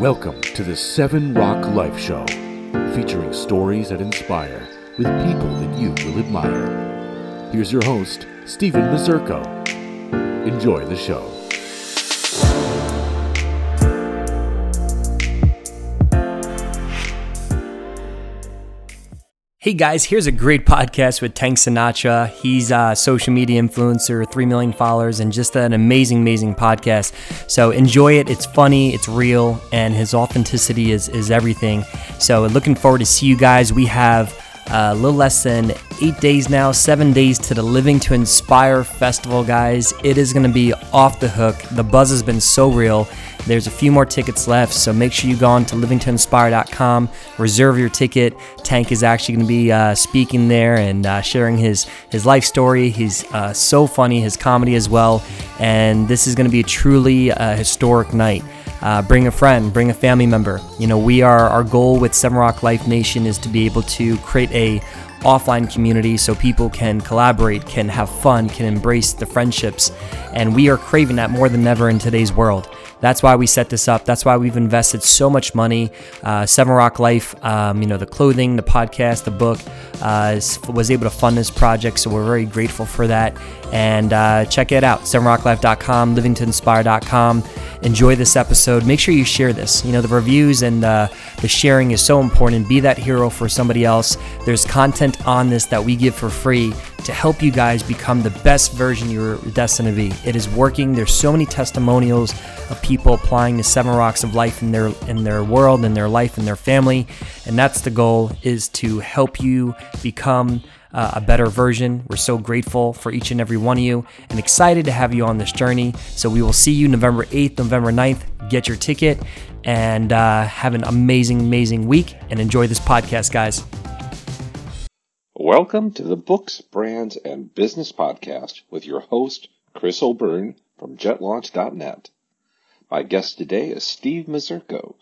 Welcome to the Seven Rock Life Show, featuring stories that inspire with people that you will admire. Here's your host, Stephen Mazurko. Enjoy the show. Hey guys, here's a great podcast with Tank Sinatra. He's a social media influencer, 3 million followers, and just an amazing, amazing podcast. So enjoy it. It's funny, it's real, and his authenticity is, is everything. So looking forward to see you guys. We have a little less than eight days now, seven days to the Living to Inspire Festival, guys. It is going to be off the hook. The buzz has been so real. There's a few more tickets left, so make sure you go on to livingtoinspire.com, reserve your ticket. Tank is actually going to be uh, speaking there and uh, sharing his, his life story. He's uh, so funny, his comedy as well, and this is going to be a truly uh, historic night. Uh, bring a friend, bring a family member. You know, we are our goal with Seven Rock Life Nation is to be able to create a offline community so people can collaborate, can have fun, can embrace the friendships, and we are craving that more than ever in today's world. That's why we set this up. That's why we've invested so much money. Uh, Seven Rock Life, um, you know, the clothing, the podcast, the book, uh, was able to fund this project. So we're very grateful for that. And uh, check it out, sevenrocklife.com, livingtoinspire.com. Enjoy this episode. Make sure you share this. You know, the reviews and uh, the sharing is so important. Be that hero for somebody else. There's content on this that we give for free to help you guys become the best version you're destined to be. It is working. There's so many testimonials of people applying the seven rocks of life in their in their world, in their life, in their family, and that's the goal is to help you become uh, a better version. We're so grateful for each and every one of you and excited to have you on this journey. So we will see you November 8th, November 9th. Get your ticket and uh, have an amazing, amazing week and enjoy this podcast, guys. Welcome to the Books, Brands, and Business Podcast with your host, Chris O'Byrne from jetlaunch.net. My guest today is Steve Mazurko.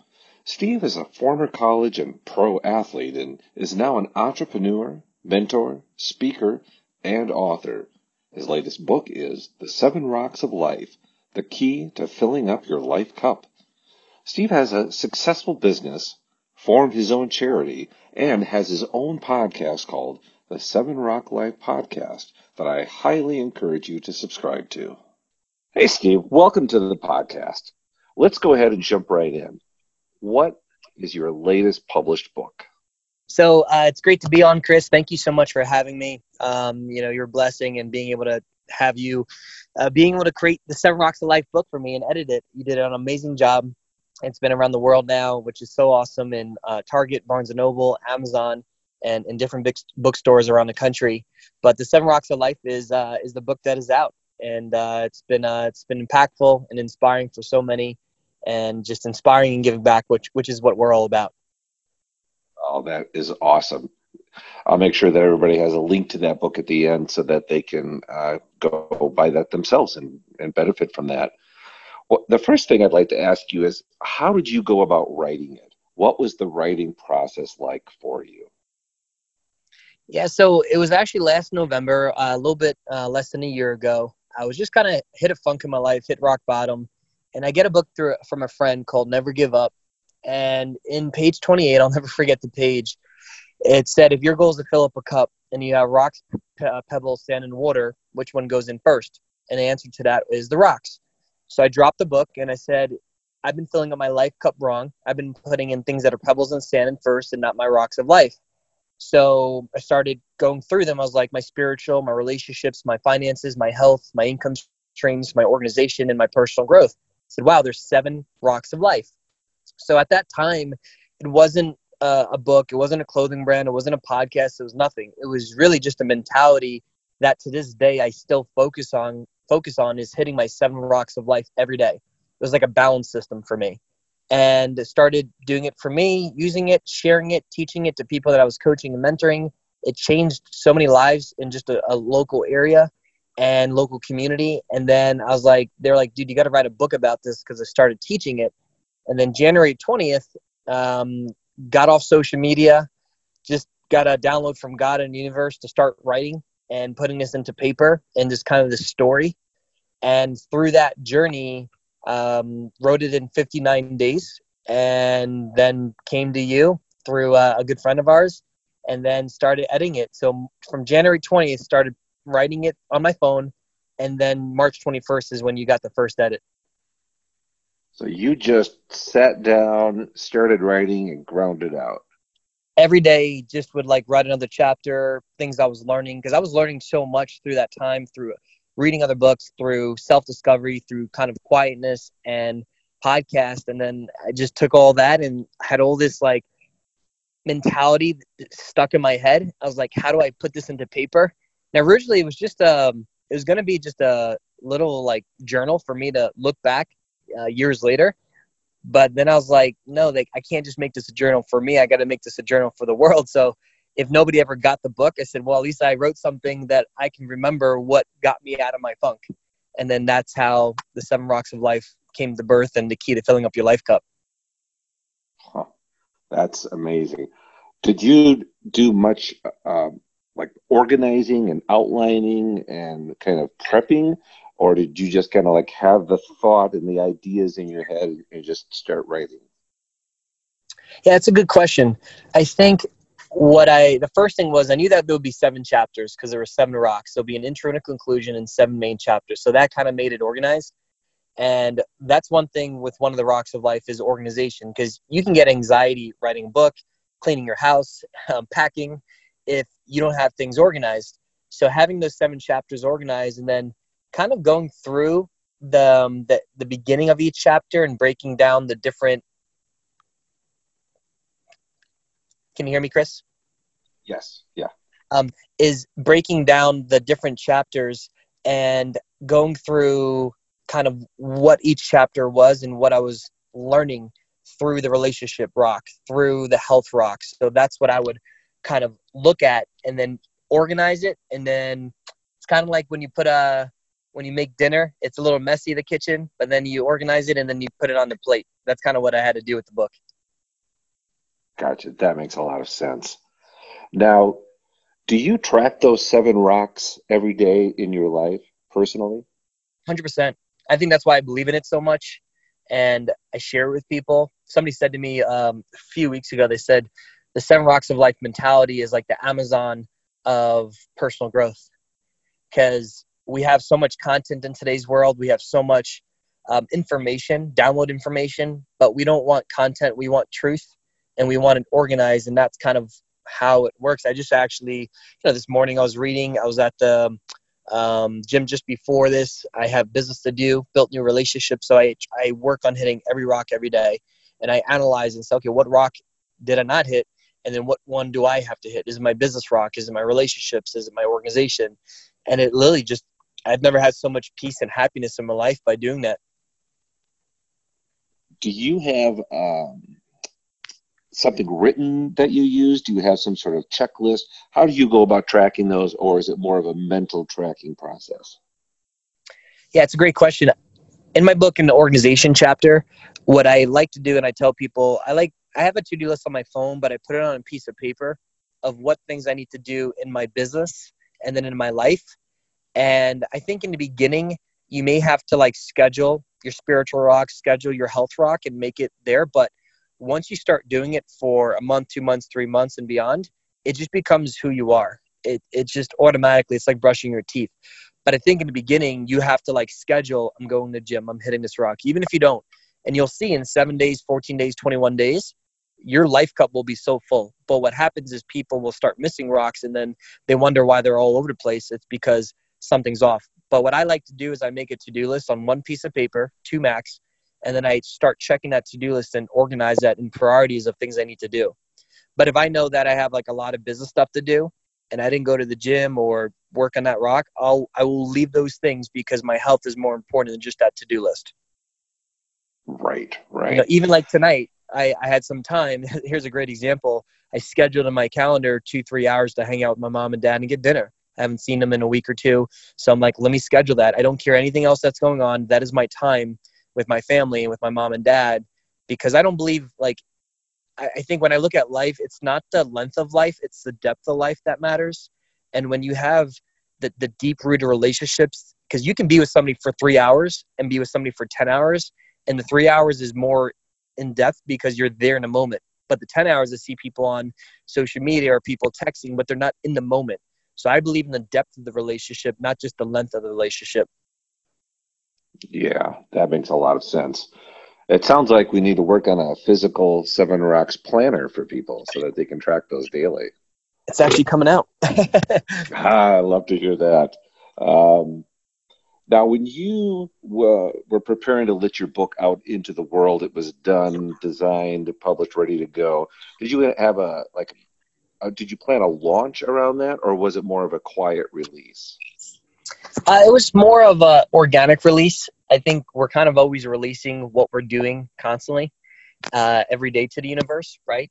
Steve is a former college and pro athlete and is now an entrepreneur, mentor, speaker, and author. His latest book is The Seven Rocks of Life, the key to filling up your life cup. Steve has a successful business, formed his own charity, and has his own podcast called the Seven Rock Life Podcast that I highly encourage you to subscribe to. Hey, Steve, welcome to the podcast. Let's go ahead and jump right in. What is your latest published book? So uh, it's great to be on, Chris. Thank you so much for having me. Um, you know, your blessing and being able to have you, uh, being able to create the Seven Rocks of Life book for me and edit it. You did an amazing job. It's been around the world now, which is so awesome in uh, Target, Barnes and Noble, Amazon, and in different big bookstores around the country. But the Seven Rocks of Life is uh, is the book that is out and uh, it's been uh, it's been impactful and inspiring for so many, and just inspiring and giving back, which which is what we're all about. Oh, that is awesome! I'll make sure that everybody has a link to that book at the end so that they can uh, go buy that themselves and, and benefit from that. Well, the first thing I'd like to ask you is how did you go about writing it? What was the writing process like for you? Yeah, so it was actually last November, uh, a little bit uh, less than a year ago. I was just kind of hit a funk in my life, hit rock bottom, and I get a book through from a friend called Never Give Up. And in page 28, I'll never forget the page. It said, "If your goal is to fill up a cup and you have rocks, uh, pebbles, sand, and water, which one goes in first? And the answer to that is the rocks. So I dropped the book and I said, I've been filling up my life cup wrong. I've been putting in things that are pebbles and sand and first and not my rocks of life. So I started going through them. I was like, my spiritual, my relationships, my finances, my health, my income streams, my organization, and my personal growth. I said, wow, there's seven rocks of life. So at that time, it wasn't uh, a book, it wasn't a clothing brand, it wasn't a podcast, it was nothing. It was really just a mentality that to this day I still focus on. Focus on is hitting my seven rocks of life every day. It was like a balance system for me and started doing it for me, using it, sharing it, teaching it to people that I was coaching and mentoring. It changed so many lives in just a, a local area and local community. And then I was like, they're like, dude, you got to write a book about this because I started teaching it. And then January 20th, um, got off social media, just got a download from God and the universe to start writing and putting this into paper and just kind of the story. And through that journey, um, wrote it in 59 days and then came to you through uh, a good friend of ours and then started editing it. So from January 20th, started writing it on my phone, and then March 21st is when you got the first edit. So you just sat down, started writing, and ground it out. Every day, just would like write another chapter, things I was learning, because I was learning so much through that time, through reading other books, through self discovery, through kind of quietness and podcast. And then I just took all that and had all this like mentality stuck in my head. I was like, how do I put this into paper? Now, originally it was just um, it was gonna be just a little like journal for me to look back uh, years later. But then I was like, no, like I can't just make this a journal for me. I got to make this a journal for the world. So if nobody ever got the book, I said, well, at least I wrote something that I can remember what got me out of my funk. And then that's how the Seven Rocks of Life came to birth and the key to filling up your life cup. Huh. That's amazing. Did you do much uh, like organizing and outlining and kind of prepping, or did you just kind of like have the thought and the ideas in your head and just start writing? Yeah, it's a good question. I think what I the first thing was I knew that there would be seven chapters because there were seven rocks. There'll be an intro and a conclusion and seven main chapters. So that kind of made it organized. And that's one thing with one of the rocks of life is organization because you can get anxiety writing a book, cleaning your house, um, packing, if you don't have things organized. So having those seven chapters organized and then kind of going through the, um, the, the beginning of each chapter and breaking down the different. Can you hear me, Chris? Yes. Yeah. Um, is breaking down the different chapters and going through kind of what each chapter was and what I was learning through the relationship rock, through the health rock. So that's what I would kind of look at and then organize it. And then it's kind of like when you put a, when you make dinner, it's a little messy, the kitchen, but then you organize it and then you put it on the plate. That's kind of what I had to do with the book. Gotcha. That makes a lot of sense. Now, do you track those seven rocks every day in your life personally? 100%. I think that's why I believe in it so much. And I share it with people. Somebody said to me um, a few weeks ago, they said the seven rocks of life mentality is like the Amazon of personal growth. Because we have so much content in today's world, we have so much um, information, download information, but we don't want content, we want truth and we want it organized. And that's kind of how it works. I just actually, you know, this morning I was reading, I was at the um, gym just before this. I have business to do, built new relationships. So I, I work on hitting every rock every day and I analyze and say, okay, what rock did I not hit? And then what one do I have to hit? Is it my business rock? Is it my relationships? Is it my organization? And it literally just, I've never had so much peace and happiness in my life by doing that. Do you have um, something written that you use? Do you have some sort of checklist? How do you go about tracking those, or is it more of a mental tracking process? Yeah, it's a great question. In my book, in the organization chapter, what I like to do, and I tell people, I like I have a to do list on my phone, but I put it on a piece of paper of what things I need to do in my business and then in my life. And I think in the beginning, you may have to like schedule your spiritual rock, schedule your health rock, and make it there. But once you start doing it for a month, two months, three months, and beyond, it just becomes who you are. It, it just automatically, it's like brushing your teeth. But I think in the beginning, you have to like schedule, I'm going to the gym, I'm hitting this rock, even if you don't. And you'll see in seven days, 14 days, 21 days, your life cup will be so full. But what happens is people will start missing rocks and then they wonder why they're all over the place. It's because something's off. But what I like to do is I make a to do list on one piece of paper, two max, and then I start checking that to do list and organize that in priorities of things I need to do. But if I know that I have like a lot of business stuff to do and I didn't go to the gym or work on that rock, I'll I will leave those things because my health is more important than just that to do list. Right, right. You know, even like tonight, I, I had some time. Here's a great example. I scheduled in my calendar two, three hours to hang out with my mom and dad and get dinner. I haven't seen them in a week or two. So I'm like, let me schedule that. I don't care anything else that's going on. That is my time with my family and with my mom and dad because I don't believe like I, I think when I look at life, it's not the length of life, it's the depth of life that matters. And when you have the, the deep rooted relationships, because you can be with somebody for three hours and be with somebody for 10 hours, and the three hours is more in depth because you're there in a moment. But the 10 hours I see people on social media or people texting, but they're not in the moment. So I believe in the depth of the relationship, not just the length of the relationship. Yeah, that makes a lot of sense. It sounds like we need to work on a physical Seven Rocks planner for people so that they can track those daily. It's actually coming out. I love to hear that. Um, now, when you were, were preparing to let your book out into the world, it was done, designed, published, ready to go. Did you have a like? A, did you plan a launch around that, or was it more of a quiet release? Uh, it was more of a organic release. I think we're kind of always releasing what we're doing constantly, uh, every day to the universe, right?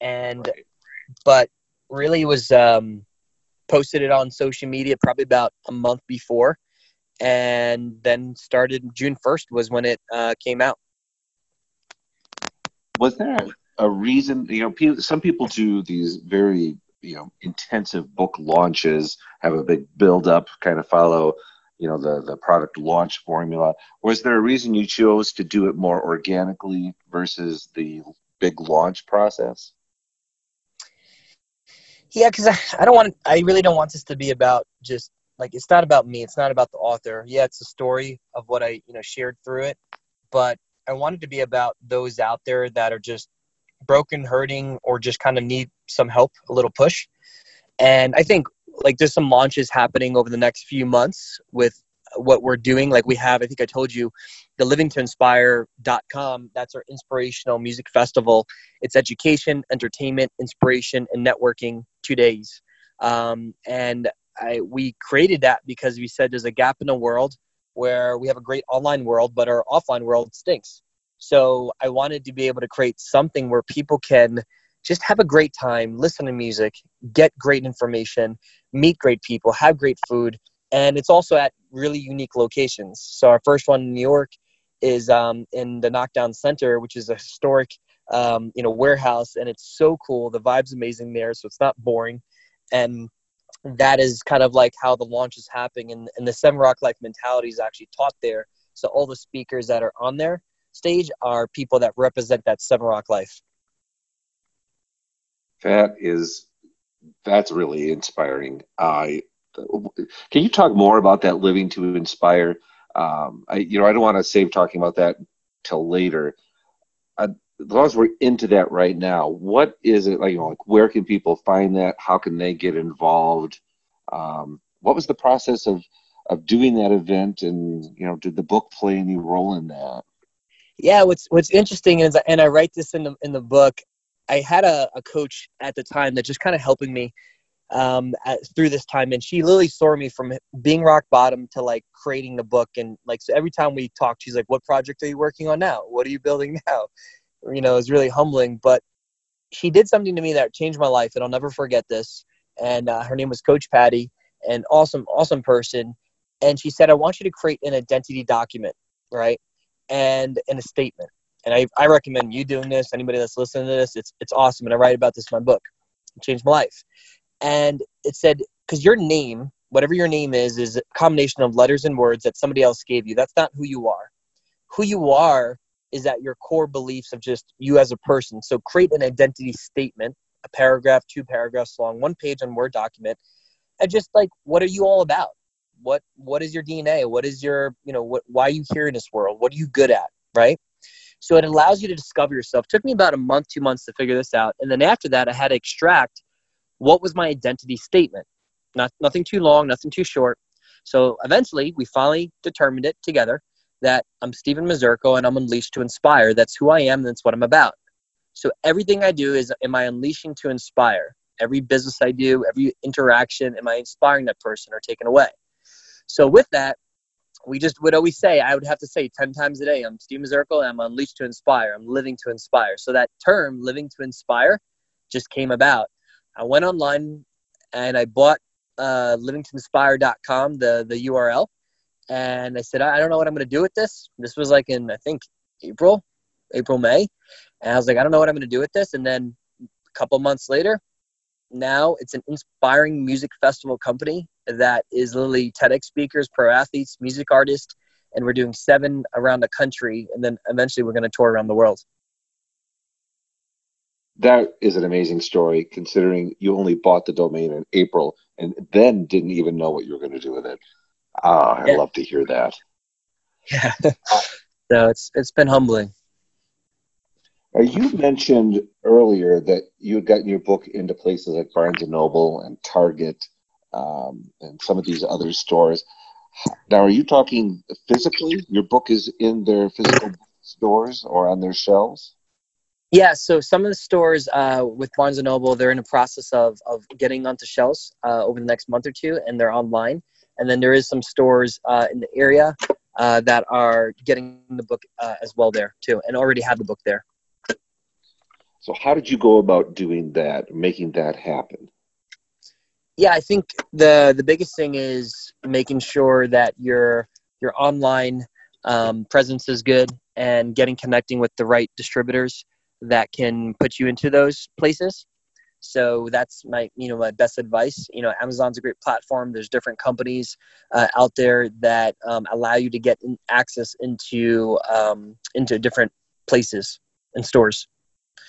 And right. but really was um, posted it on social media probably about a month before, and then started June first was when it uh, came out. Was there a reason? You know, some people do these very you know intensive book launches, have a big build up, kind of follow you know the the product launch formula. Was there a reason you chose to do it more organically versus the big launch process? Yeah, because I, I don't want I really don't want this to be about just like it's not about me. It's not about the author. Yeah, it's a story of what I you know shared through it, but I wanted to be about those out there that are just broken, hurting, or just kind of need some help, a little push. And I think like there's some launches happening over the next few months with what we're doing. Like we have, I think I told you, the livingtoinspire.com. That's our inspirational music festival. It's education, entertainment, inspiration, and networking two days. Um, and I, we created that because we said there's a gap in the world where we have a great online world, but our offline world stinks. So I wanted to be able to create something where people can just have a great time, listen to music, get great information, meet great people, have great food, and it's also at really unique locations. So our first one in New York is um, in the Knockdown Center, which is a historic, um, you know, warehouse, and it's so cool. The vibe's amazing there, so it's not boring, and that is kind of like how the launch is happening, and, and the Seven Rock Life mentality is actually taught there. So all the speakers that are on there stage are people that represent that Seven Rock life. That is, that's really inspiring. I can you talk more about that living to inspire? Um, I, you know, I don't want to save talking about that till later. As long as we're into that right now, what is it like? You know, like where can people find that? How can they get involved? Um, what was the process of of doing that event, and you know, did the book play any role in that? Yeah what's what's interesting is and i write this in the in the book i had a, a coach at the time that just kind of helping me um, at, through this time and she literally saw me from being rock bottom to like creating the book and like so every time we talked she's like what project are you working on now? What are you building now? You know it's really humbling but she did something to me that changed my life and i'll never forget this and uh, her name was coach patty an awesome awesome person and she said i want you to create an identity document right and in a statement. And I, I recommend you doing this. Anybody that's listening to this, it's it's awesome. And I write about this in my book. It changed my life. And it said, because your name, whatever your name is, is a combination of letters and words that somebody else gave you. That's not who you are. Who you are is at your core beliefs of just you as a person. So create an identity statement, a paragraph, two paragraphs long, one page on Word document, and just like what are you all about? What what is your dna what is your you know what why are you here in this world? What are you good at? Right? So it allows you to discover yourself. It took me about a month two months to figure this out. And then after that i had to extract what was my identity statement. Not nothing too long nothing too short. So eventually we finally determined it together that i'm stephen mazurko and i'm unleashed to inspire. That's who i am that's what i'm about. So everything i do is am i unleashing to inspire? Every business i do every interaction am i inspiring that person or taking away so with that, we just would always say, I would have to say 10 times a day, I'm Steve Mazurko, I'm unleashed to inspire, I'm living to inspire. So that term, living to inspire, just came about. I went online and I bought uh, livingtoinspire.com, the, the URL. And I said, I don't know what I'm going to do with this. This was like in, I think, April, April, May. And I was like, I don't know what I'm going to do with this. And then a couple months later, now it's an inspiring music festival company that is literally TEDx speakers, pro athletes, music artists, and we're doing seven around the country, and then eventually we're going to tour around the world. that is an amazing story considering you only bought the domain in April and then didn't even know what you were going to do with it. Ah, I yeah. love to hear that. Yeah. so it's it's been humbling. Uh, you mentioned earlier that you had gotten your book into places like Barnes and Noble and Target um, and some of these other stores. Now, are you talking physically? Your book is in their physical stores or on their shelves? Yeah, so some of the stores uh, with Barnes and Noble, they're in the process of of getting onto shelves uh, over the next month or two, and they're online. And then there is some stores uh, in the area uh, that are getting the book uh, as well there too, and already have the book there. So, how did you go about doing that, making that happen? Yeah, I think the the biggest thing is making sure that your your online um, presence is good and getting connecting with the right distributors that can put you into those places. So that's my, you know, my best advice. You know, Amazon's a great platform. There's different companies uh, out there that um, allow you to get access into um, into different places and stores.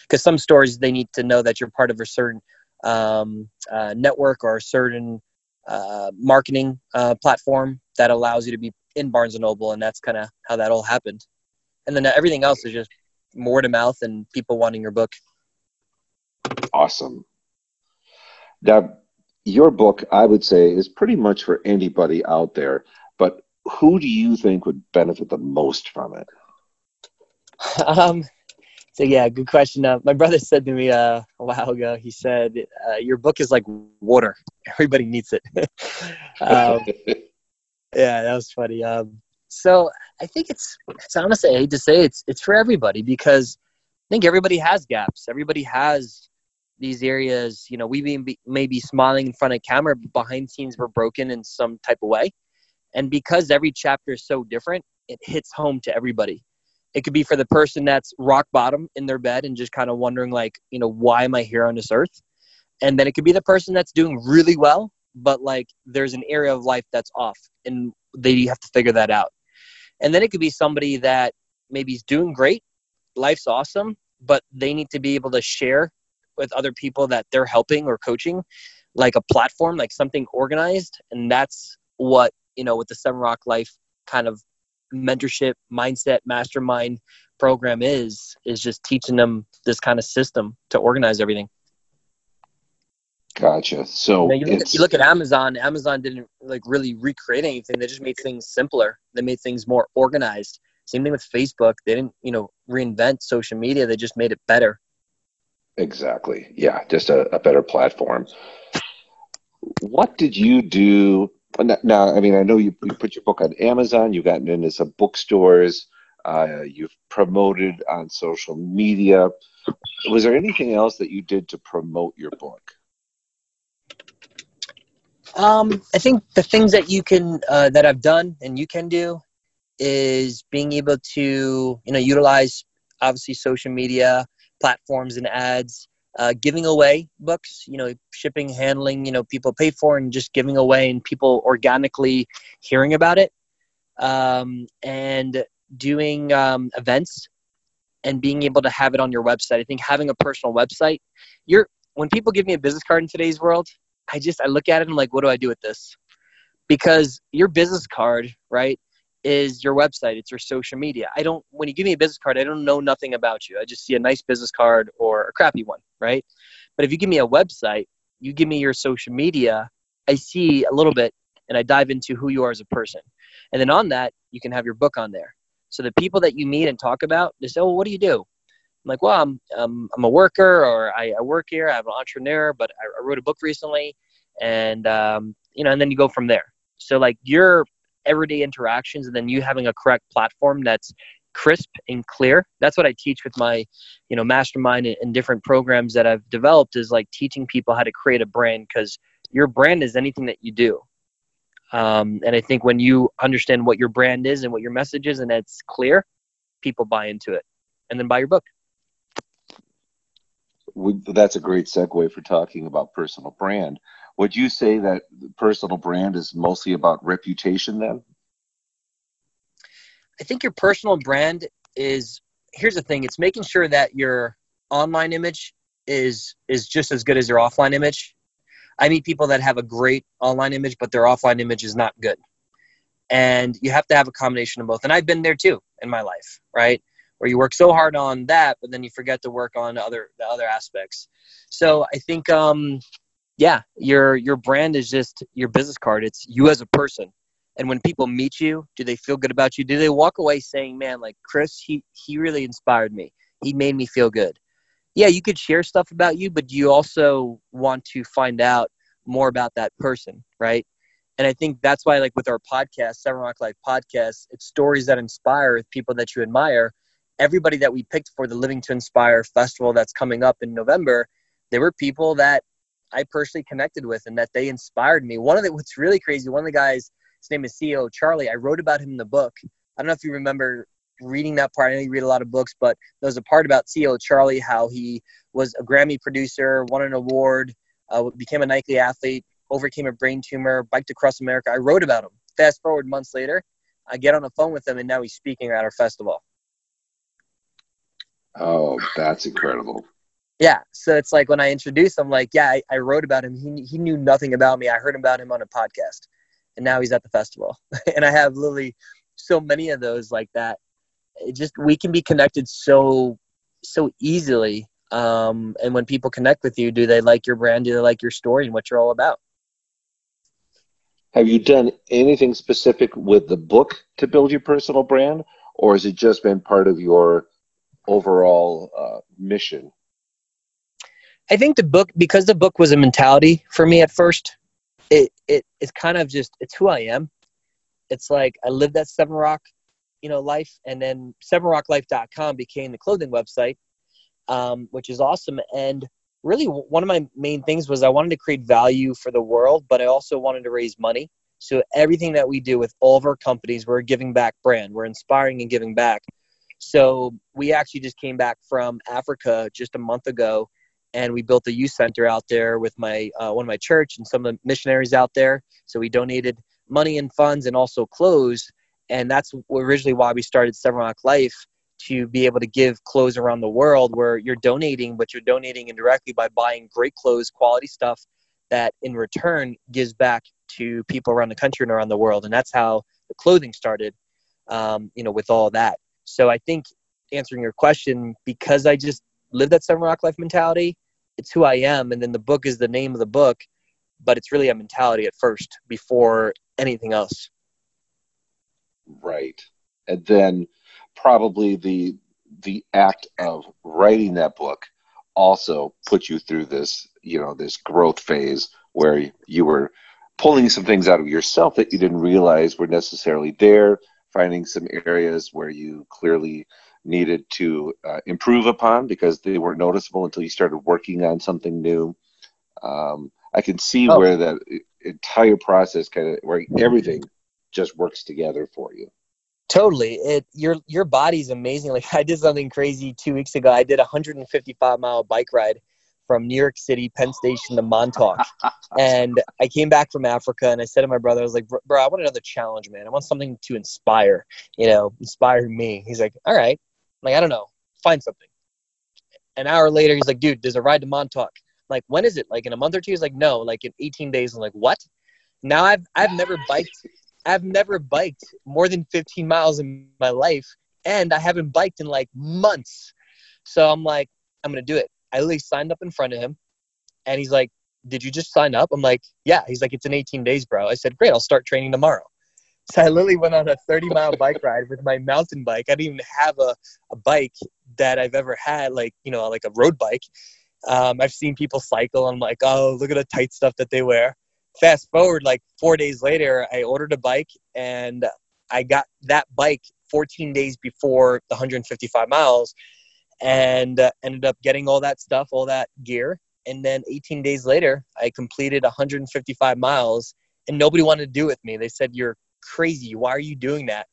Because some stores they need to know that you're part of a certain um, uh, network or a certain uh, marketing uh, platform that allows you to be in Barnes and Noble, and that's kind of how that all happened. And then everything else is just word of mouth and people wanting your book. Awesome. Now, your book, I would say, is pretty much for anybody out there, but who do you think would benefit the most from it? Um, so yeah, good question. Uh, my brother said to me uh, a while ago. He said, uh, "Your book is like water. Everybody needs it." um, yeah, that was funny. Um, so I think it's it's honestly I hate to say it's it's for everybody because I think everybody has gaps. Everybody has these areas. You know, we may may be smiling in front of camera, but behind scenes we're broken in some type of way. And because every chapter is so different, it hits home to everybody. It could be for the person that's rock bottom in their bed and just kind of wondering, like, you know, why am I here on this earth? And then it could be the person that's doing really well, but like there's an area of life that's off and they have to figure that out. And then it could be somebody that maybe is doing great, life's awesome, but they need to be able to share with other people that they're helping or coaching, like a platform, like something organized. And that's what, you know, with the Seven Rock Life kind of mentorship, mindset, mastermind program is, is just teaching them this kind of system to organize everything. Gotcha. So you, know, you, look at, you, look at, Amazon. Amazon didn't like really recreate anything. They just made things simpler. They made things more organized. Same thing with Facebook. They didn't, you know, reinvent social media. They just made it better. Exactly. Yeah, just a, a better platform. What did you do? Now, I mean, I know you, you put your book on Amazon. You've gotten into some bookstores. Uh, you've promoted on social media. Was there anything else that you did to promote your book? Um, I think the things that you can uh, that I've done and you can do is being able to you know utilize obviously social media platforms and ads, uh, giving away books, you know, shipping, handling, you know, people pay for and just giving away and people organically hearing about it, um, and doing um, events and being able to have it on your website. I think having a personal website, you're when people give me a business card in today's world, I just I look at it and I'm like, what do I do with this? Because your business card, right, is your website. It's your social media. I don't when you give me a business card, I don't know nothing about you. I just see a nice business card or a crappy one, right? But if you give me a website, you give me your social media, I see a little bit and I dive into who you are as a person. And then on that, you can have your book on there. So the people that you meet and talk about, they say, well, what do you do?" I'm like, well, I'm, um, I'm a worker or I, I, work here. I'm an entrepreneur, but I, I wrote a book recently. And, um, you know, and then you go from there. So like your everyday interactions and then you having a correct platform that's crisp and clear. That's what I teach with my, you know, mastermind and different programs that I've developed is like teaching people how to create a brand because your brand is anything that you do. Um, and I think when you understand what your brand is and what your message is and it's clear, people buy into it and then buy your book that's a great segue for talking about personal brand. Would you say that personal brand is mostly about reputation then? I think your personal brand is here's the thing it's making sure that your online image is is just as good as your offline image. I meet people that have a great online image, but their offline image is not good. And you have to have a combination of both. And I've been there too in my life, right? Where you work so hard on that, but then you forget to work on other the other aspects. So I think, um, yeah, your your brand is just your business card. It's you as a person. And when people meet you, do they feel good about you? Do they walk away saying, "Man, like Chris, he he really inspired me. He made me feel good." yeah, you could share stuff about you, but you also want to find out more about that person, right? And I think that's why, like with our podcast, Seven Rock Life podcast, it's stories that inspire people that you admire. Everybody that we picked for the Living to Inspire festival that's coming up in November, there were people that I personally connected with and that they inspired me. One of the what's really crazy, one of the guys, his name is CEO Charlie. I wrote about him in the book. I don't know if you remember reading that part. I know you read a lot of books, but there's a part about CEO Charlie, how he was a Grammy producer, won an award, uh, became a Nike athlete, overcame a brain tumor, biked across America. I wrote about him. Fast forward months later, I get on the phone with him, and now he's speaking at our festival. Oh, that's incredible. Yeah, so it's like when I introduced him, like, yeah, I, I wrote about him. He, he knew nothing about me. I heard about him on a podcast, and now he's at the festival. and I have literally so many of those like that. It just we can be connected so so easily um, and when people connect with you do they like your brand? Do they like your story and what you're all about? Have you done anything specific with the book to build your personal brand or has it just been part of your overall uh, mission? I think the book because the book was a mentality for me at first it, it it's kind of just it's who i am. It's like i lived that seven rock you know life and then sevenrocklife.com became the clothing website um, which is awesome. And really one of my main things was i wanted to create value for the world but i also wanted to raise money. So everything that we do with all of our companies we're a giving back brand. We're inspiring and giving back. So we actually just came back from africa just a month ago and we built a youth center out there with my uh, one of my church and some of the missionaries out there so we donated money and funds and also clothes and that's originally why we started Seven Rock Life to be able to give clothes around the world where you're donating, but you're donating indirectly by buying great clothes, quality stuff that in return gives back to people around the country and around the world. And that's how the clothing started, um, you know, with all that. So I think answering your question, because I just lived that Seven Rock Life mentality, it's who I am. And then the book is the name of the book, but it's really a mentality at first before anything else right and then probably the the act of writing that book also put you through this you know this growth phase where you were pulling some things out of yourself that you didn't realize were necessarily there finding some areas where you clearly needed to uh, improve upon because they weren't noticeable until you started working on something new um, i can see oh. where that entire process kind of where everything just works together for you. Totally. It your your body's amazing. Like I did something crazy two weeks ago. I did a 155 mile bike ride from New York City, Penn Station to Montauk. and I came back from Africa and I said to my brother, I was like, bro, I want another challenge, man. I want something to inspire, you know, inspire me. He's like, all right. Like, I don't know. Find something. An hour later, he's like, dude, there's a ride to Montauk. I'm like, when is it? Like in a month or two? He's like, no, like in 18 days. I'm like, what? Now I've I've never biked I've never biked more than 15 miles in my life, and I haven't biked in like months. So I'm like, I'm gonna do it. I literally signed up in front of him, and he's like, "Did you just sign up?" I'm like, "Yeah." He's like, "It's in 18 days, bro." I said, "Great, I'll start training tomorrow." So I literally went on a 30 mile bike ride with my mountain bike. I didn't even have a, a bike that I've ever had, like you know, like a road bike. Um, I've seen people cycle. I'm like, oh, look at the tight stuff that they wear fast forward like four days later, I ordered a bike and I got that bike 14 days before the 155 miles and uh, ended up getting all that stuff, all that gear. And then 18 days later, I completed 155 miles and nobody wanted to do it with me. They said, You're crazy. Why are you doing that?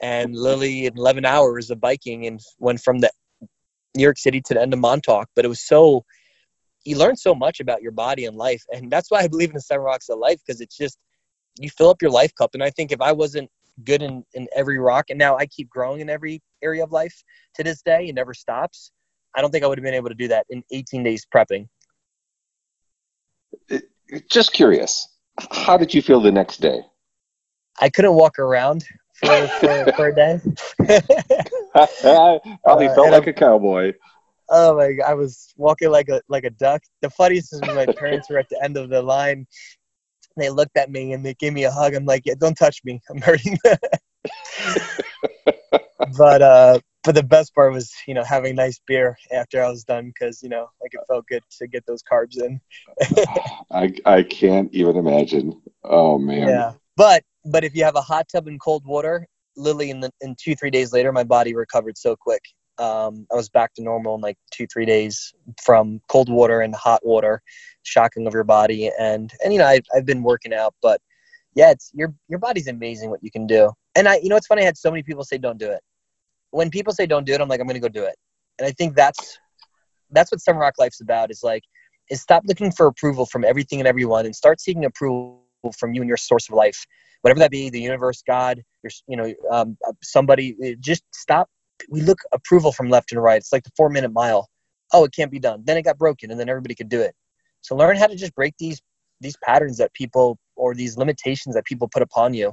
And literally in 11 hours of biking and went from the New York City to the end of Montauk. But it was so you learn so much about your body and life. And that's why I believe in the seven rocks of life because it's just, you fill up your life cup. And I think if I wasn't good in, in every rock, and now I keep growing in every area of life to this day, it never stops. I don't think I would have been able to do that in 18 days prepping. Just curious, how did you feel the next day? I couldn't walk around for, for, for a day. Probably uh, felt like I'm, a cowboy. Oh my god, I was walking like a like a duck. The funniest is my parents were at the end of the line. They looked at me and they gave me a hug. I'm like, yeah, don't touch me. I'm hurting. but uh, but the best part was, you know, having nice beer after I was done because you know, like it felt good to get those carbs in. I I can't even imagine. Oh man. Yeah, but but if you have a hot tub and cold water, literally in the in two three days later, my body recovered so quick um, I was back to normal in like two, three days from cold water and hot water, shocking of your body. And, and, you know, I've, I've been working out, but yeah, it's your, your body's amazing what you can do. And I, you know, it's funny. I had so many people say, don't do it. When people say don't do it, I'm like, I'm to go do it. And I think that's, that's what Seven Rock Life's about is like, is stop looking for approval from everything and everyone and start seeking approval from you and your source of life whatever that be the universe god your you know um, somebody just stop we look approval from left and right. It's like the four minute mile. Oh, it can't be done. Then it got broken, and then everybody could do it. So learn how to just break these these patterns that people or these limitations that people put upon you,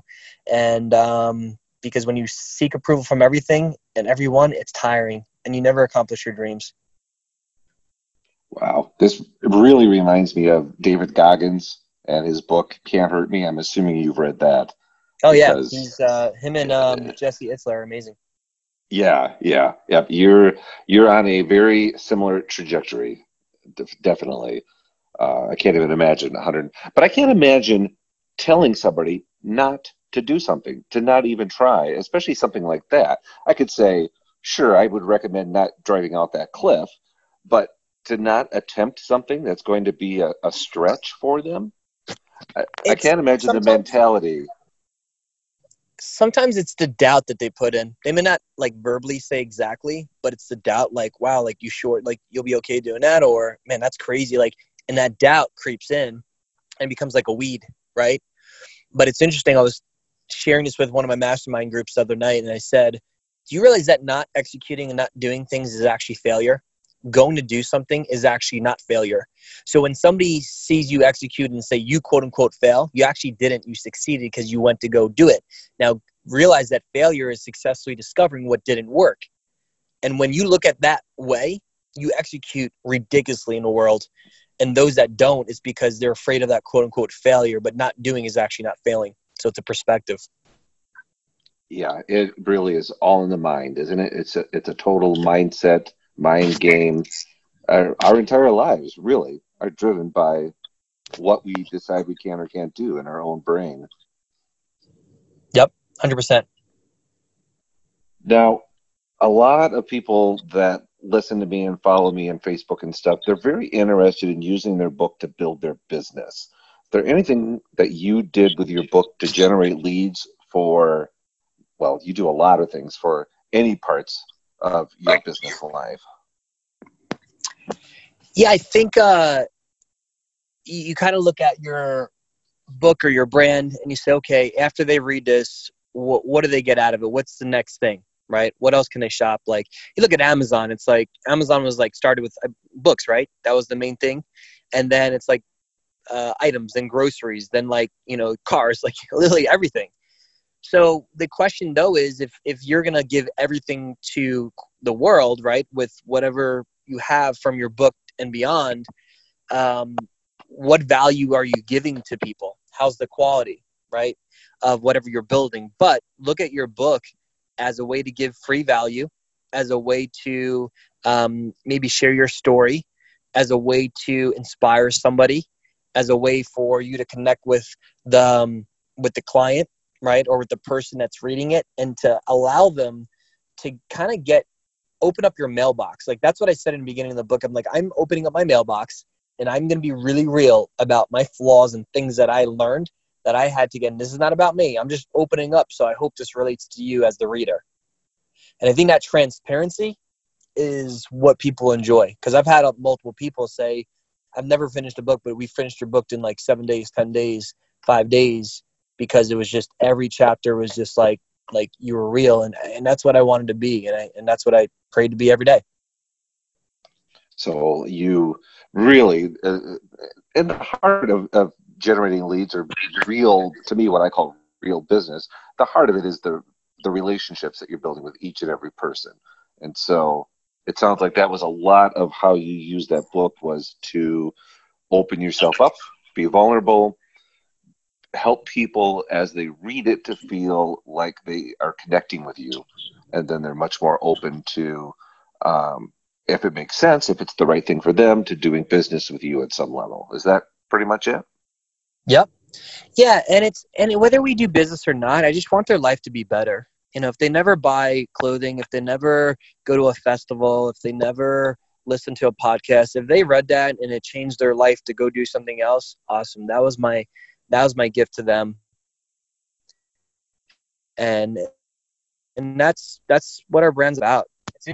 and um, because when you seek approval from everything and everyone, it's tiring, and you never accomplish your dreams. Wow, this really reminds me of David Goggins and his book "Can't Hurt Me." I'm assuming you've read that. Oh yeah, he's uh, him and um, Jesse Itzler are amazing. Yeah, yeah, yep. You're you're on a very similar trajectory, definitely. Uh, I can't even imagine 100, but I can't imagine telling somebody not to do something, to not even try, especially something like that. I could say, sure, I would recommend not driving out that cliff, but to not attempt something that's going to be a, a stretch for them, I, I can't imagine the mentality sometimes it's the doubt that they put in. They may not like verbally say exactly, but it's the doubt like, wow, like you short, like you'll be okay doing that, or man, that's crazy. Like, and that doubt creeps in and becomes like a weed, right? But it's interesting. I was sharing this with one of my mastermind groups the other night, and I said, do you realize that not executing and not doing things is actually failure? Going to do something is actually not failure. So when somebody sees you execute and say you quote unquote fail, you actually didn't. You succeeded because you went to go do it. Now realize that failure is successfully discovering what didn't work. And when you look at that way, you execute ridiculously in the world. And those that don't is because they're afraid of that quote unquote failure, but not doing is actually not failing. So it's a perspective. Yeah, it really is all in the mind, isn't it? It's a it's a total mindset mind games, Our, our entire lives really are driven by what we decide we can or can't do in our own brain. Yep, 100%. Now, a lot of people that listen to me and follow me on Facebook and stuff, they're very interested in using their book to build their business. Is there anything that you did with your book to generate leads for, well, you do a lot of things for any parts of your business life? Yeah, I think uh, you, you kind of look at your book or your brand and you say, okay, after they read this, wh- what do they get out of it? What's the next thing? Right? What else can they shop? Like, you look at Amazon, it's like Amazon was like started with uh, books, right? That was the main thing. And then it's like uh, items, then groceries, then like, you know, cars, like literally everything. So the question though is if if you're gonna give everything to the world, right, with whatever you have from your book and beyond, um, what value are you giving to people? How's the quality, right, of whatever you're building? But look at your book as a way to give free value, as a way to um, maybe share your story, as a way to inspire somebody, as a way for you to connect with the um, with the client right or with the person that's reading it and to allow them to kind of get open up your mailbox. Like that's what i said in the beginning of the book. I'm like i'm opening up my mailbox and i'm going to be really real about my flaws and things that i learned that i had to get. And this is not about me. I'm just opening up so i hope this relates to you as the reader. And i think that transparency is what people enjoy. Because i've had uh, multiple people say i've never finished a book but we finished your book in like seven days ten days five days because it was just every chapter was just like like you were real and and that's what I wanted to be and I, and that's what I prayed to be every day. So you really, uh, in the heart of, of generating leads or real, to me, what I call real business, the heart of it is the the relationships that you're building with each and every person. And so it sounds like that was a lot of how you used that book was to open yourself up, be vulnerable, help people as they read it to feel like they are connecting with you, and then they're much more open to, um, if it makes sense, if it's the right thing for them, to doing business with you at some level. Is that pretty much it? Yep. Yeah, and it's and whether we do business or not, I just want their life to be better you know if they never buy clothing if they never go to a festival if they never listen to a podcast if they read that and it changed their life to go do something else awesome that was my that was my gift to them and and that's that's what our brand's about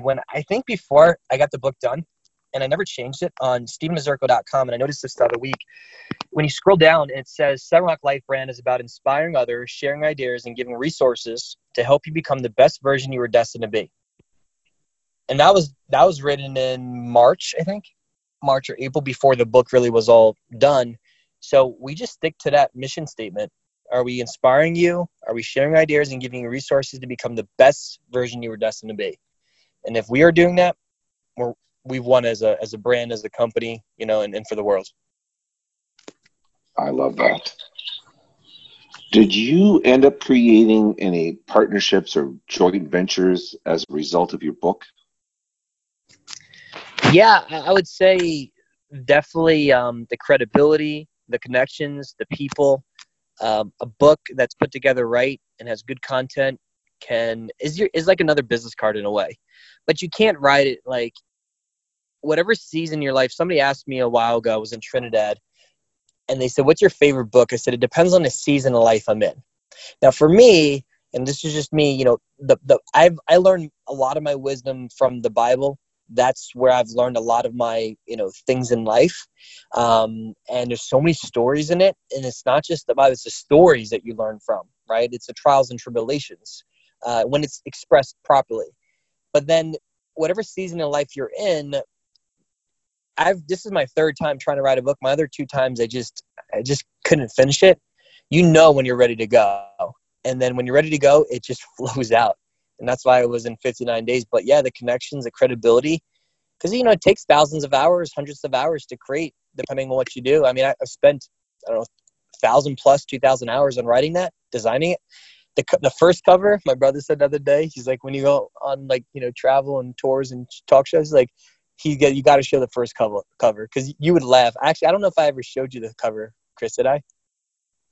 when i think before i got the book done and I never changed it on stevenmazurko.com. And I noticed this the other week. When you scroll down, it says Seven Rock Life Brand is about inspiring others, sharing ideas, and giving resources to help you become the best version you were destined to be. And that was that was written in March, I think, March or April before the book really was all done. So we just stick to that mission statement. Are we inspiring you? Are we sharing ideas and giving you resources to become the best version you were destined to be? And if we are doing that, we're we've won as a as a brand, as a company, you know, and, and for the world. I love that. Did you end up creating any partnerships or joint ventures as a result of your book? Yeah, I would say definitely um, the credibility, the connections, the people. Um, a book that's put together right and has good content can is your is like another business card in a way, but you can't write it like whatever season in your life. Somebody asked me a while ago. I was in Trinidad, and they said, "What's your favorite book?" I said, "It depends on the season of life I'm in." Now, for me, and this is just me, you know, the the I've I learned a lot of my wisdom from the Bible. That's where I've learned a lot of my you know things in life, um, and there's so many stories in it, and it's not just the Bible; it's the stories that you learn from, right? It's the trials and tribulations uh, when it's expressed properly. But then, whatever season of life you're in, I've this is my third time trying to write a book. My other two times I just I just couldn't finish it. You know when you're ready to go. And then when you're ready to go, it just flows out. And that's why it was in 59 days. But yeah, the connections, the credibility, because you know it takes thousands of hours, hundreds of hours to create, depending on what you do. I mean, I, have spent I don't know, thousand plus, two thousand hours on writing that, designing it. The, the first cover, my brother said the other day, he's like, when you go on like you know travel and tours and talk shows, like he get you got to show the first cover cover because you would laugh. Actually, I don't know if I ever showed you the cover, Chris. Did I?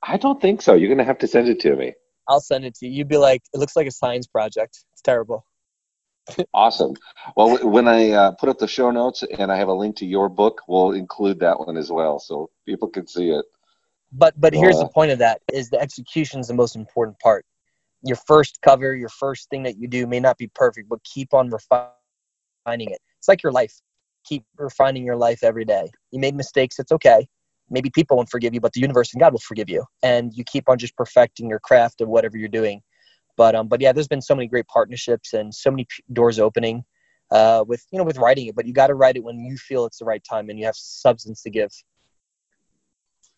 I don't think so. You're gonna have to send it to me. I'll send it to you. You'd be like, it looks like a science project. It's terrible. awesome. Well, when I uh, put up the show notes and I have a link to your book, we'll include that one as well, so people can see it. But but here's uh, the point of that: is the execution is the most important part. Your first cover, your first thing that you do may not be perfect, but keep on refining it. It's like your life. Keep refining your life every day. You made mistakes, it's okay. Maybe people won't forgive you, but the universe and God will forgive you. And you keep on just perfecting your craft of whatever you're doing. But um, but yeah, there's been so many great partnerships and so many doors opening uh, with you know with writing it. But you got to write it when you feel it's the right time and you have substance to give.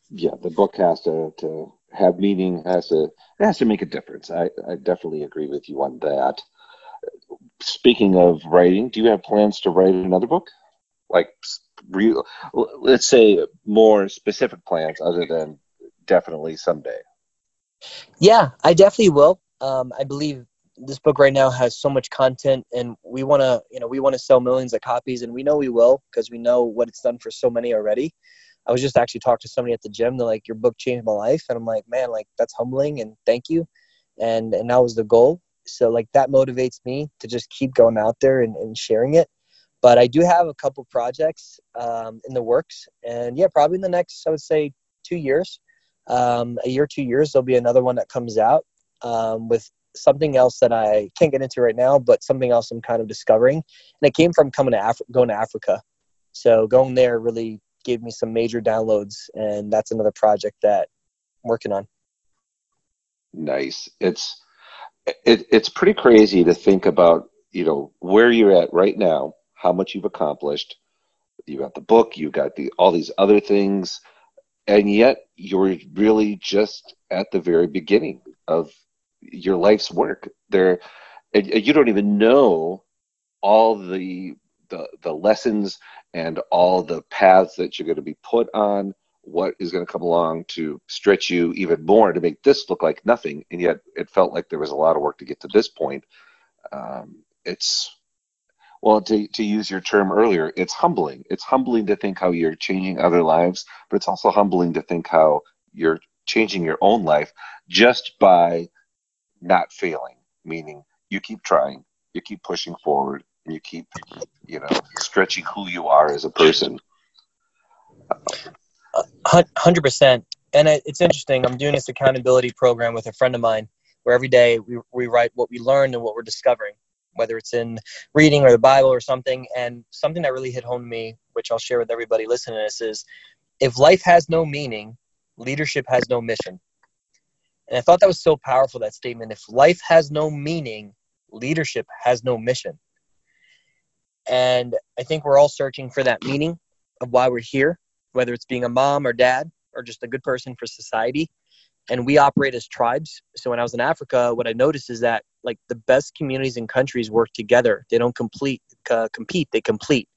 Yeah, the book has to to have meaning. Has to it has to make a difference. I I definitely agree with you on that speaking of writing, do you have plans to write another book? Like, real, let's say more specific plans other than definitely someday. Yeah, I definitely will. Um, I believe this book right now has so much content, and we want to, you know, we want to sell millions of copies, and we know we will because we know what it's done for so many already. I was just actually talking to somebody at the gym. They're like, "Your book changed my life," and I'm like, "Man, like that's humbling, and thank you." And and that was the goal so like that motivates me to just keep going out there and, and sharing it but i do have a couple projects um, in the works. And yeah probably in the next i would say two years um, a year two years there'll be another one that comes out um, with something else that i can't get into right now but something else i'm kind of discovering. And it came from coming to Af- going to africa. So going there really gave me some major downloads and that's another project that i'm working on. Nice. It's it, it's pretty crazy to think about you know where you're at right now how much you've accomplished. You got the book, you got the all these other things, and yet you're really just at the very beginning of your life's work. There, you don't even know all the the the lessons and all the paths that you're going to be put on what is going to come along to stretch you even more to make this look like nothing. And yet it felt like there was a lot of work to get to this point. Um, it's well to, to use your term earlier it's humbling it's humbling to think how you're changing other lives but it's also humbling to think how you're changing your own life just by not failing meaning you keep trying you keep pushing forward and you keep you know stretching who you are as a person uh, Hundred percent. And it's interesting. I'm doing this accountability program with a friend of mine, where every day we we write what we learned and what we're discovering, whether it's in reading or the Bible or something. And something that really hit home to me, which I'll share with everybody listening to this, is if life has no meaning, leadership has no mission. And I thought that was so powerful that statement. If life has no meaning, leadership has no mission. And I think we're all searching for that meaning of why we're here whether it's being a mom or dad or just a good person for society. And we operate as tribes. So when I was in Africa, what I noticed is that like the best communities and countries work together. They don't complete uh, compete. They complete,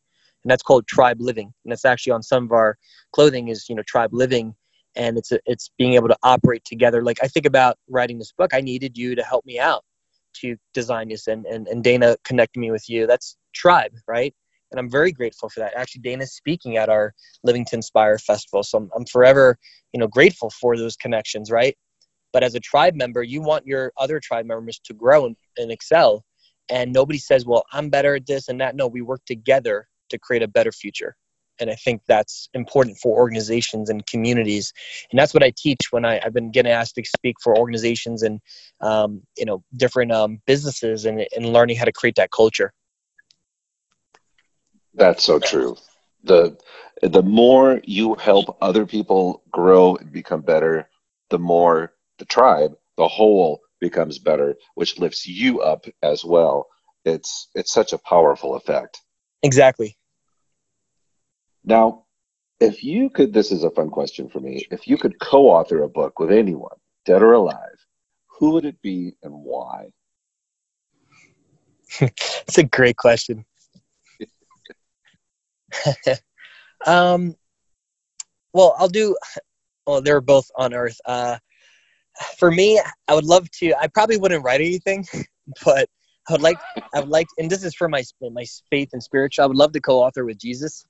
and that's called tribe living. And that's actually on some of our clothing is you know tribe living, and it's a, it's being able to operate together. Like I think about writing this book, I needed you to help me out to design this, and and, and Dana connected me with you. That's tribe, right? and I'm very grateful for that. Actually, Dana's speaking at our Living to Inspire festival, so I'm, I'm forever, you know, grateful for those connections, right? But as a tribe member, you want your other tribe members to grow and, and excel, and nobody says, "Well, I'm better at this and that." No, we work together to create a better future, and I think that's important for organizations and communities, and that's what I teach when I, have been getting asked to speak for organizations and um, you know different um, businesses and, and learning how to create that culture. That's so true. The the more you help other people grow and become better, the more the tribe, the whole becomes better, which lifts you up as well. It's it's such a powerful effect. Exactly. Now, if you could this is a fun question for me. If you could co-author a book with anyone, dead or alive, who would it be and why? It's a great question. um, well, I'll do. Well, they're both on Earth. Uh, for me, I would love to. I probably wouldn't write anything, but I would like. I would like, and this is for my my faith and spiritual. I would love to co-author with Jesus.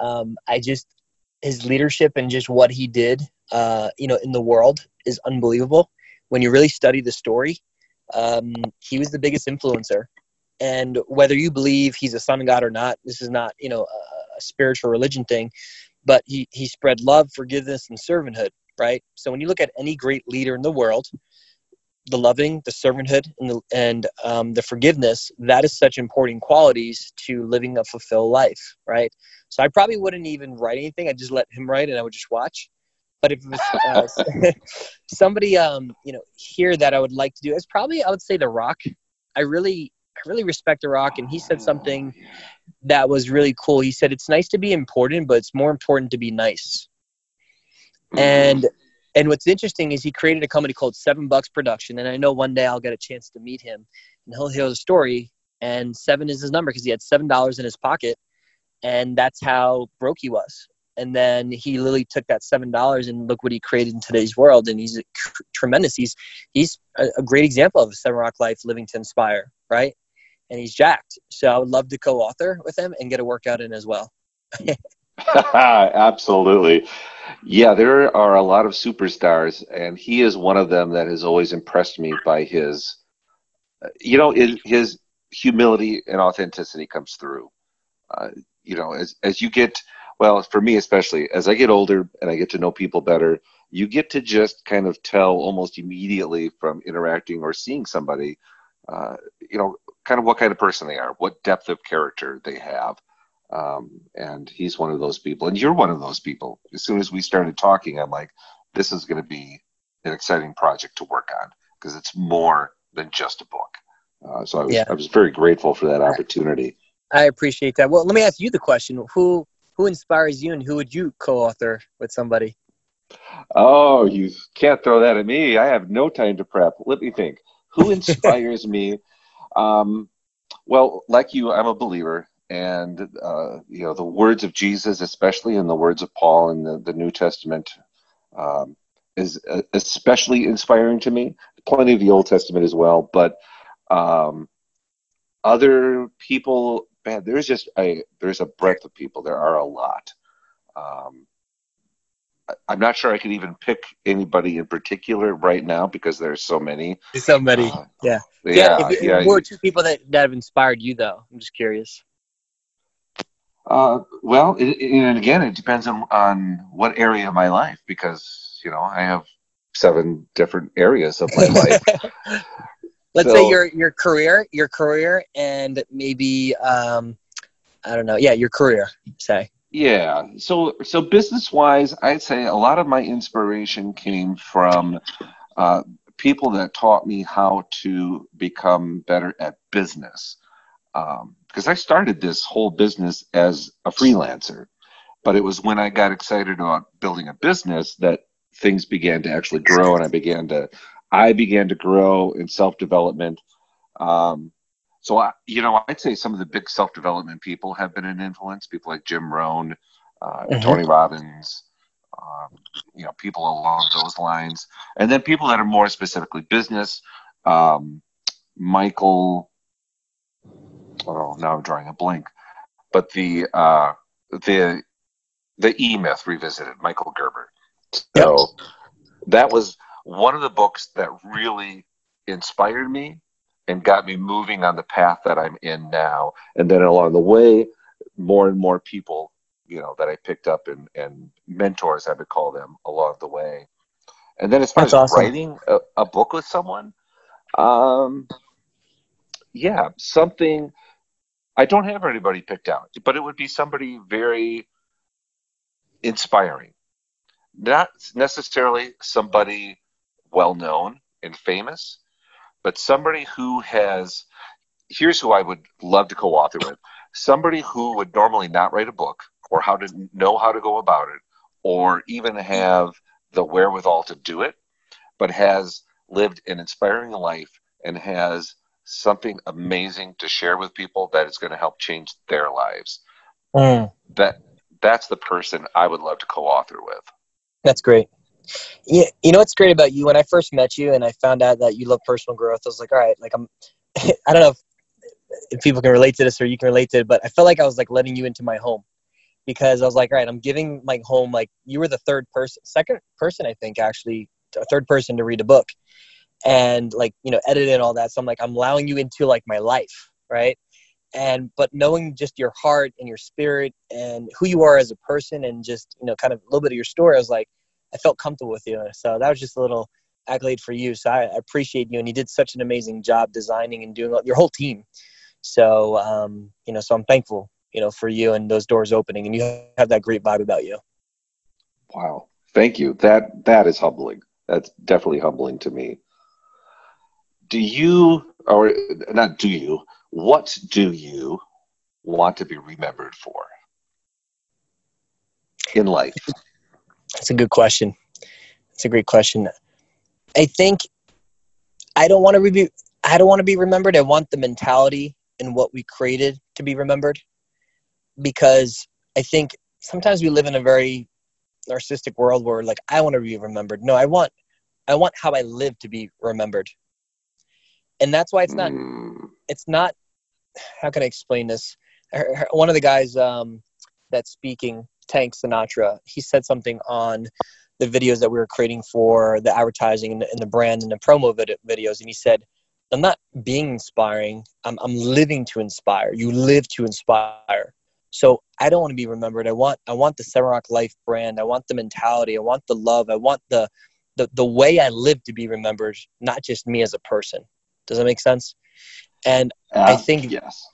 Um, I just his leadership and just what he did, uh, you know, in the world is unbelievable. When you really study the story, um, he was the biggest influencer. And whether you believe he's a son of God or not, this is not, you know, a spiritual religion thing, but he, he spread love, forgiveness, and servanthood, right? So when you look at any great leader in the world, the loving, the servanthood, and the, and um, the forgiveness, that is such important qualities to living a fulfilled life, right? So I probably wouldn't even write anything. I'd just let him write and I would just watch. But if it was uh, somebody, um, you know, here that I would like to do, is probably, I would say The Rock. I really, I really respect The Rock, and he said something that was really cool. He said it's nice to be important, but it's more important to be nice. And and what's interesting is he created a company called Seven Bucks Production, and I know one day I'll get a chance to meet him, and he'll hear the story. And seven is his number because he had seven dollars in his pocket, and that's how broke he was. And then he literally took that seven dollars and look what he created in today's world, and he's tr- tremendous. He's he's a, a great example of a Seven Rock life living to inspire, right? and he's jacked. So I would love to co-author with him and get a workout in as well. Absolutely. Yeah, there are a lot of superstars, and he is one of them that has always impressed me by his, you know, his humility and authenticity comes through. Uh, you know, as as you get, well, for me especially, as I get older and I get to know people better, you get to just kind of tell almost immediately from interacting or seeing somebody, uh, you know, kind of what kind of person they are, what depth of character they have. Um, and he's one of those people, and you're one of those people. As soon as we started talking, I'm like, this is going to be an exciting project to work on because it's more than just a book. Uh, so I was, yeah. I was very grateful for that opportunity. I appreciate that. Well, let me ask you the question: Who who inspires you and who would you co-author with somebody? Oh, you can't throw that at me. I have no time to prep. Let me think. Who inspires me? Um, well, like you, I'm a believer, and uh, you know the words of Jesus, especially in the words of Paul in the, the New Testament, um, is uh, especially inspiring to me. Plenty of the Old Testament as well, but um, other people, man, there's just a there's a breadth of people. There are a lot. Um, I'm not sure I could even pick anybody in particular right now because there's so many. There's so many. Uh, yeah. Yeah. Yeah. If, yeah. Who are two people that, that have inspired you, though? I'm just curious. Uh, well, it, it, and again, it depends on, on what area of my life because, you know, I have seven different areas of my life. Let's so, say your your career, your career, and maybe um, I don't know. Yeah, your career. Say. Yeah. So so business wise, I'd say a lot of my inspiration came from uh, people that taught me how to become better at business. Um, because I started this whole business as a freelancer, but it was when I got excited about building a business that things began to actually grow, and I began to I began to grow in self development. Um, so I, you know, I'd say some of the big self-development people have been an influence. People like Jim Rohn, uh, mm-hmm. Tony Robbins, um, you know, people along those lines, and then people that are more specifically business. Um, Michael, oh, now I'm drawing a blank, but the uh, the the E Myth revisited, Michael Gerber. So yep. that was one of the books that really inspired me and got me moving on the path that I'm in now. And then along the way, more and more people, you know, that I picked up and, and mentors, I would call them along the way. And then as far That's as awesome. writing a, a, book with someone, um, yeah, something. I don't have anybody picked out, but it would be somebody very inspiring. Not necessarily somebody well known and famous, but somebody who has here's who I would love to co-author with somebody who would normally not write a book or how to know how to go about it or even have the wherewithal to do it but has lived an inspiring life and has something amazing to share with people that is going to help change their lives mm. that that's the person i would love to co-author with that's great yeah, you know what's great about you? When I first met you and I found out that you love personal growth, I was like, all right, like I'm, I don't know if, if people can relate to this or you can relate to it, but I felt like I was like letting you into my home because I was like, all right, I'm giving my home like you were the third person, second person, I think actually, a third person to read a book and like you know edit and all that. So I'm like, I'm allowing you into like my life, right? and but knowing just your heart and your spirit and who you are as a person and just you know kind of a little bit of your story i was like I felt comfortable with you. So that was just a little accolade for you. So I, I appreciate you, and you did such an amazing job designing and doing your whole team. So um, you know, so I'm thankful, you know, for you and those doors opening, and you have that great vibe about you. Wow, thank you. That that is humbling. That's definitely humbling to me. Do you, or not? Do you? What do you want to be remembered for in life? That's a good question. It's a great question. I think I don't want to be I don't want to be remembered. I want the mentality and what we created to be remembered because I think sometimes we live in a very narcissistic world where like I want to be remembered. No, I want I want how I live to be remembered. And that's why it's not mm. it's not how can I explain this? One of the guys um, that's speaking Tank Sinatra, he said something on the videos that we were creating for the advertising and the, and the brand and the promo vid- videos, and he said, "I'm not being inspiring. I'm, I'm living to inspire. You live to inspire." So I don't want to be remembered. I want I want the Seven Rock Life brand. I want the mentality. I want the love. I want the the the way I live to be remembered, not just me as a person. Does that make sense? And uh, I think yes.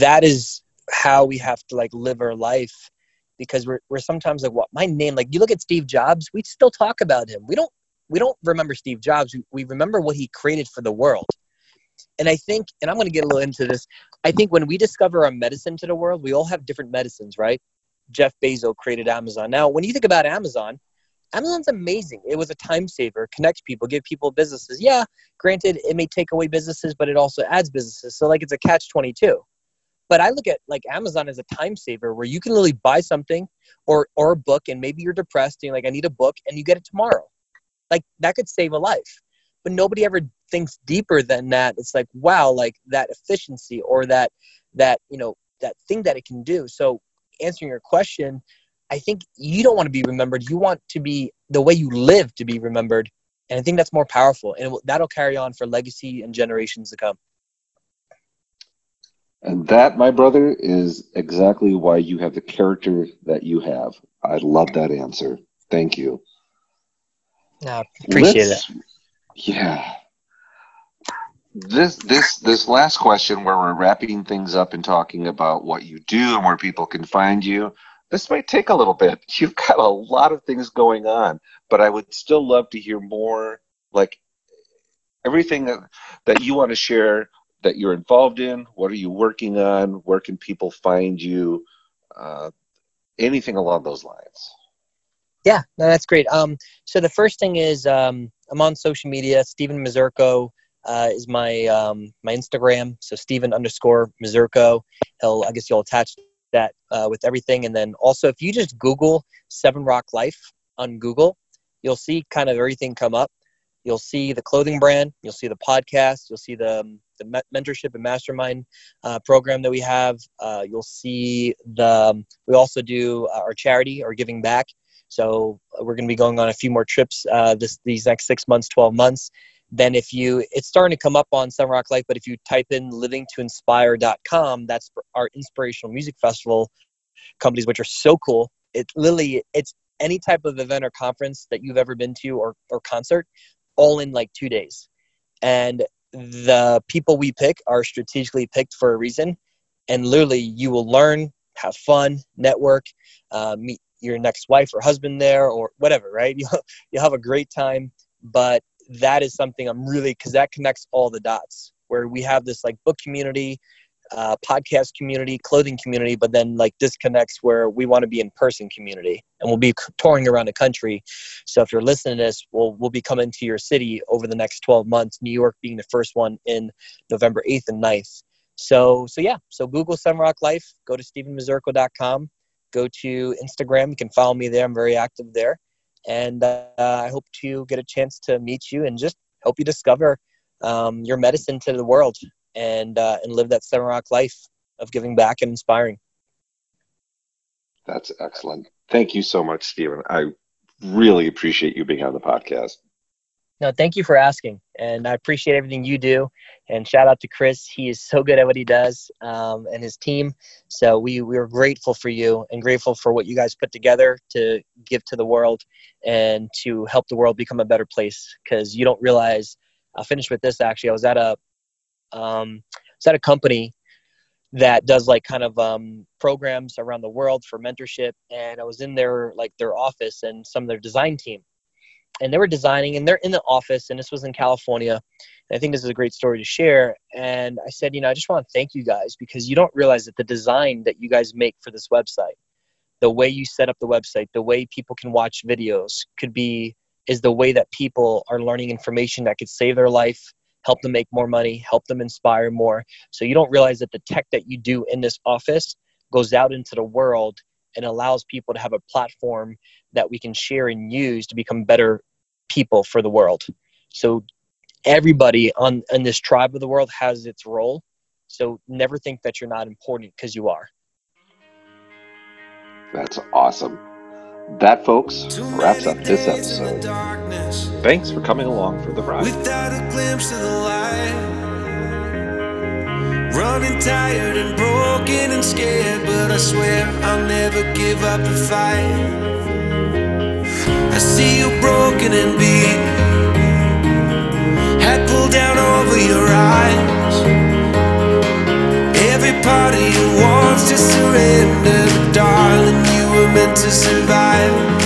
that is how we have to like live our life because we're, we're sometimes like what my name like you look at steve jobs we still talk about him we don't we don't remember steve jobs we, we remember what he created for the world and i think and i'm going to get a little into this i think when we discover our medicine to the world we all have different medicines right Jeff Bezos created Amazon. Now, when you think about Amazon, Amazon's amazing. It was a time saver, connects people, give people businesses. Yeah, granted, it may take away businesses, but it also adds businesses. So like it's a catch 22. But I look at like Amazon as a time saver where you can literally buy something or or a book and maybe you're depressed and you're like I need a book and you get it tomorrow. Like that could save a life. But nobody ever thinks deeper than that. It's like wow, like that efficiency or that that, you know, that thing that it can do. So answering your question, I think you don't want to be remembered. You want to be the way you live to be remembered. And I think that's more powerful. And will, that'll carry on for legacy and generations to come. And that, my brother, is exactly why you have the character that you have. I love that answer. Thank you. No, appreciate Let's, it. Yeah. This this this last question where we're wrapping things up and talking about what you do and where people can find you this might take a little bit. You've got a lot of things going on, but I would still love to hear more, like everything that, you want to share that you're involved in. What are you working on? Where can people find you? Uh, anything along those lines. Yeah, no, that's great. Um, so the first thing is um, I'm on social media. Stephen Mazurko uh, is my um, my Instagram. So Stephen underscore Mazurko. He'll I guess you'll attach that uh, with everything. And then also, if you just Google Seven Rock Life on Google, you'll see kind of everything come up. You'll see the clothing brand, you'll see the podcast, you'll see the, um, the mentorship and mastermind uh, program that we have. Uh, you'll see the, um, we also do uh, our charity or giving back. So uh, we're going to be going on a few more trips uh, this, these next six months, 12 months then if you it's starting to come up on Seven Rock Life, but if you type in livingtoinspire.com, that's our inspirational music festival companies, which are so cool. It literally it's any type of event or conference that you've ever been to or, or concert, all in like two days. And the people we pick are strategically picked for a reason. And literally you will learn, have fun, network, uh, meet your next wife or husband there or whatever, right? You'll, you'll have a great time. But that is something I'm really because that connects all the dots where we have this like book community, uh, podcast community, clothing community, but then like disconnects where we want to be in person community, and we'll be touring around the country. So if you're listening to this, we'll we'll be coming to your city over the next 12 months. New York being the first one in November 8th and 9th. So so yeah, so Google Rock Life, go to StevenMazurko.com, go to Instagram. You can follow me there. I'm very active there and uh, I hope to get a chance to meet you and just help you discover um, your medicine to the world and uh, and live that Seven Rock life of giving back and inspiring. That's excellent. Thank you so much, Stephen. I really appreciate you being on the podcast. No, thank you for asking, and I appreciate everything you do. And shout out to Chris; he is so good at what he does, um, and his team. So we we are grateful for you and grateful for what you guys put together to give to the world and to help the world become a better place. Because you don't realize. I'll finish with this. Actually, I was at a um, was at a company that does like kind of um, programs around the world for mentorship, and I was in their like their office and some of their design team and they were designing and they're in the office and this was in california. And i think this is a great story to share. And i said you know i just want to thank you guys because you don't realize that the design that you guys make for this website the way you set up the website the way people can watch videos could be is the way that people are learning information that could save their life help them make more money help them inspire more. So you don't realize that the tech that you do in this office goes out into the world and allows people to have a platform that we can share and use to become better people for the world. So everybody on in this tribe of the world has its role. So never think that you're not important because you are. That's awesome. That, folks, wraps up this episode. Thanks for coming along for the ride. Without a glimpse of the light, running tired and broken and scared, but I swear I'll never give up the fight. I see you broken and beat. Head pulled down over your eyes. Every part of you wants to surrender, darling. You were meant to surrender.